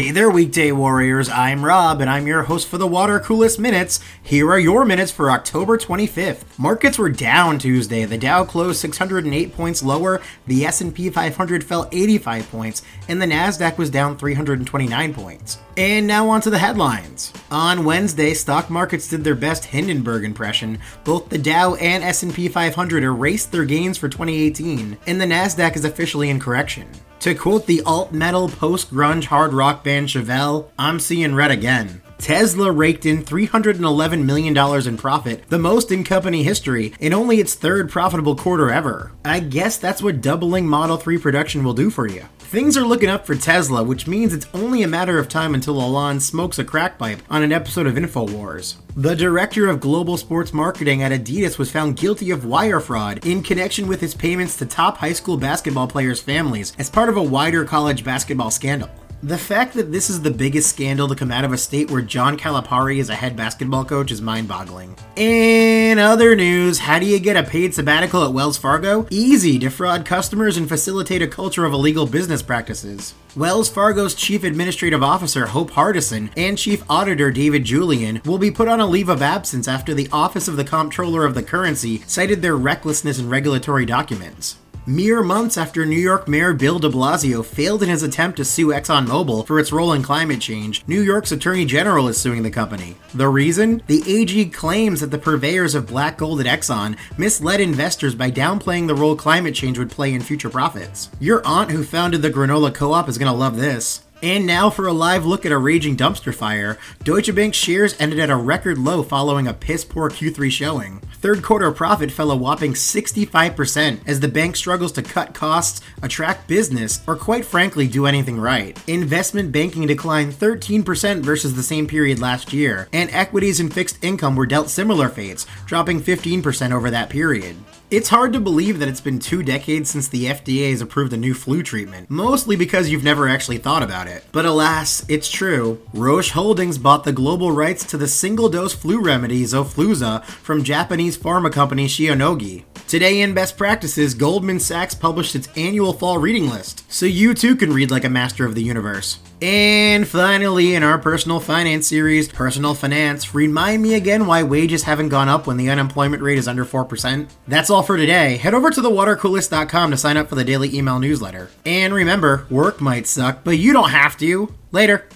Hey there, weekday warriors. I'm Rob, and I'm your host for the Water Coolest Minutes. Here are your minutes for October 25th. Markets were down Tuesday. The Dow closed 608 points lower, the S&P 500 fell 85 points, and the Nasdaq was down 329 points. And now on to the headlines. On Wednesday, stock markets did their best Hindenburg impression. Both the Dow and S&P 500 erased their gains for 2018, and the Nasdaq is officially in correction. To quote the alt metal post grunge hard rock band Chevelle, I'm seeing red again. Tesla raked in $311 million in profit, the most in company history, in only its third profitable quarter ever. I guess that's what doubling Model 3 production will do for you. Things are looking up for Tesla, which means it's only a matter of time until Elon smokes a crack pipe on an episode of InfoWars. The director of global sports marketing at Adidas was found guilty of wire fraud in connection with his payments to top high school basketball players' families as part of a wider college basketball scandal. The fact that this is the biggest scandal to come out of a state where John Calipari is a head basketball coach is mind boggling. In other news, how do you get a paid sabbatical at Wells Fargo? Easy, defraud customers and facilitate a culture of illegal business practices. Wells Fargo's Chief Administrative Officer Hope Hardison and Chief Auditor David Julian will be put on a leave of absence after the Office of the Comptroller of the Currency cited their recklessness in regulatory documents. Mere months after New York Mayor Bill de Blasio failed in his attempt to sue ExxonMobil for its role in climate change, New York's Attorney General is suing the company. The reason? The AG claims that the purveyors of black gold at Exxon misled investors by downplaying the role climate change would play in future profits. Your aunt who founded the granola co op is gonna love this. And now for a live look at a raging dumpster fire. Deutsche Bank shares ended at a record low following a piss poor Q3 showing. Third quarter profit fell a whopping 65% as the bank struggles to cut costs, attract business, or quite frankly do anything right. Investment banking declined 13% versus the same period last year, and equities and fixed income were dealt similar fates, dropping 15% over that period. It's hard to believe that it's been two decades since the FDA has approved a new flu treatment, mostly because you've never actually thought about it. But alas, it's true. Roche Holdings bought the global rights to the single dose flu remedy Xofluza from Japanese pharma company Shionogi. Today in Best Practices, Goldman Sachs published its annual fall reading list, so you too can read like a master of the universe. And finally, in our personal finance series, Personal Finance, remind me again why wages haven't gone up when the unemployment rate is under 4%. That's all for today. Head over to thewatercoolest.com to sign up for the daily email newsletter. And remember, work might suck, but you don't have to. Later.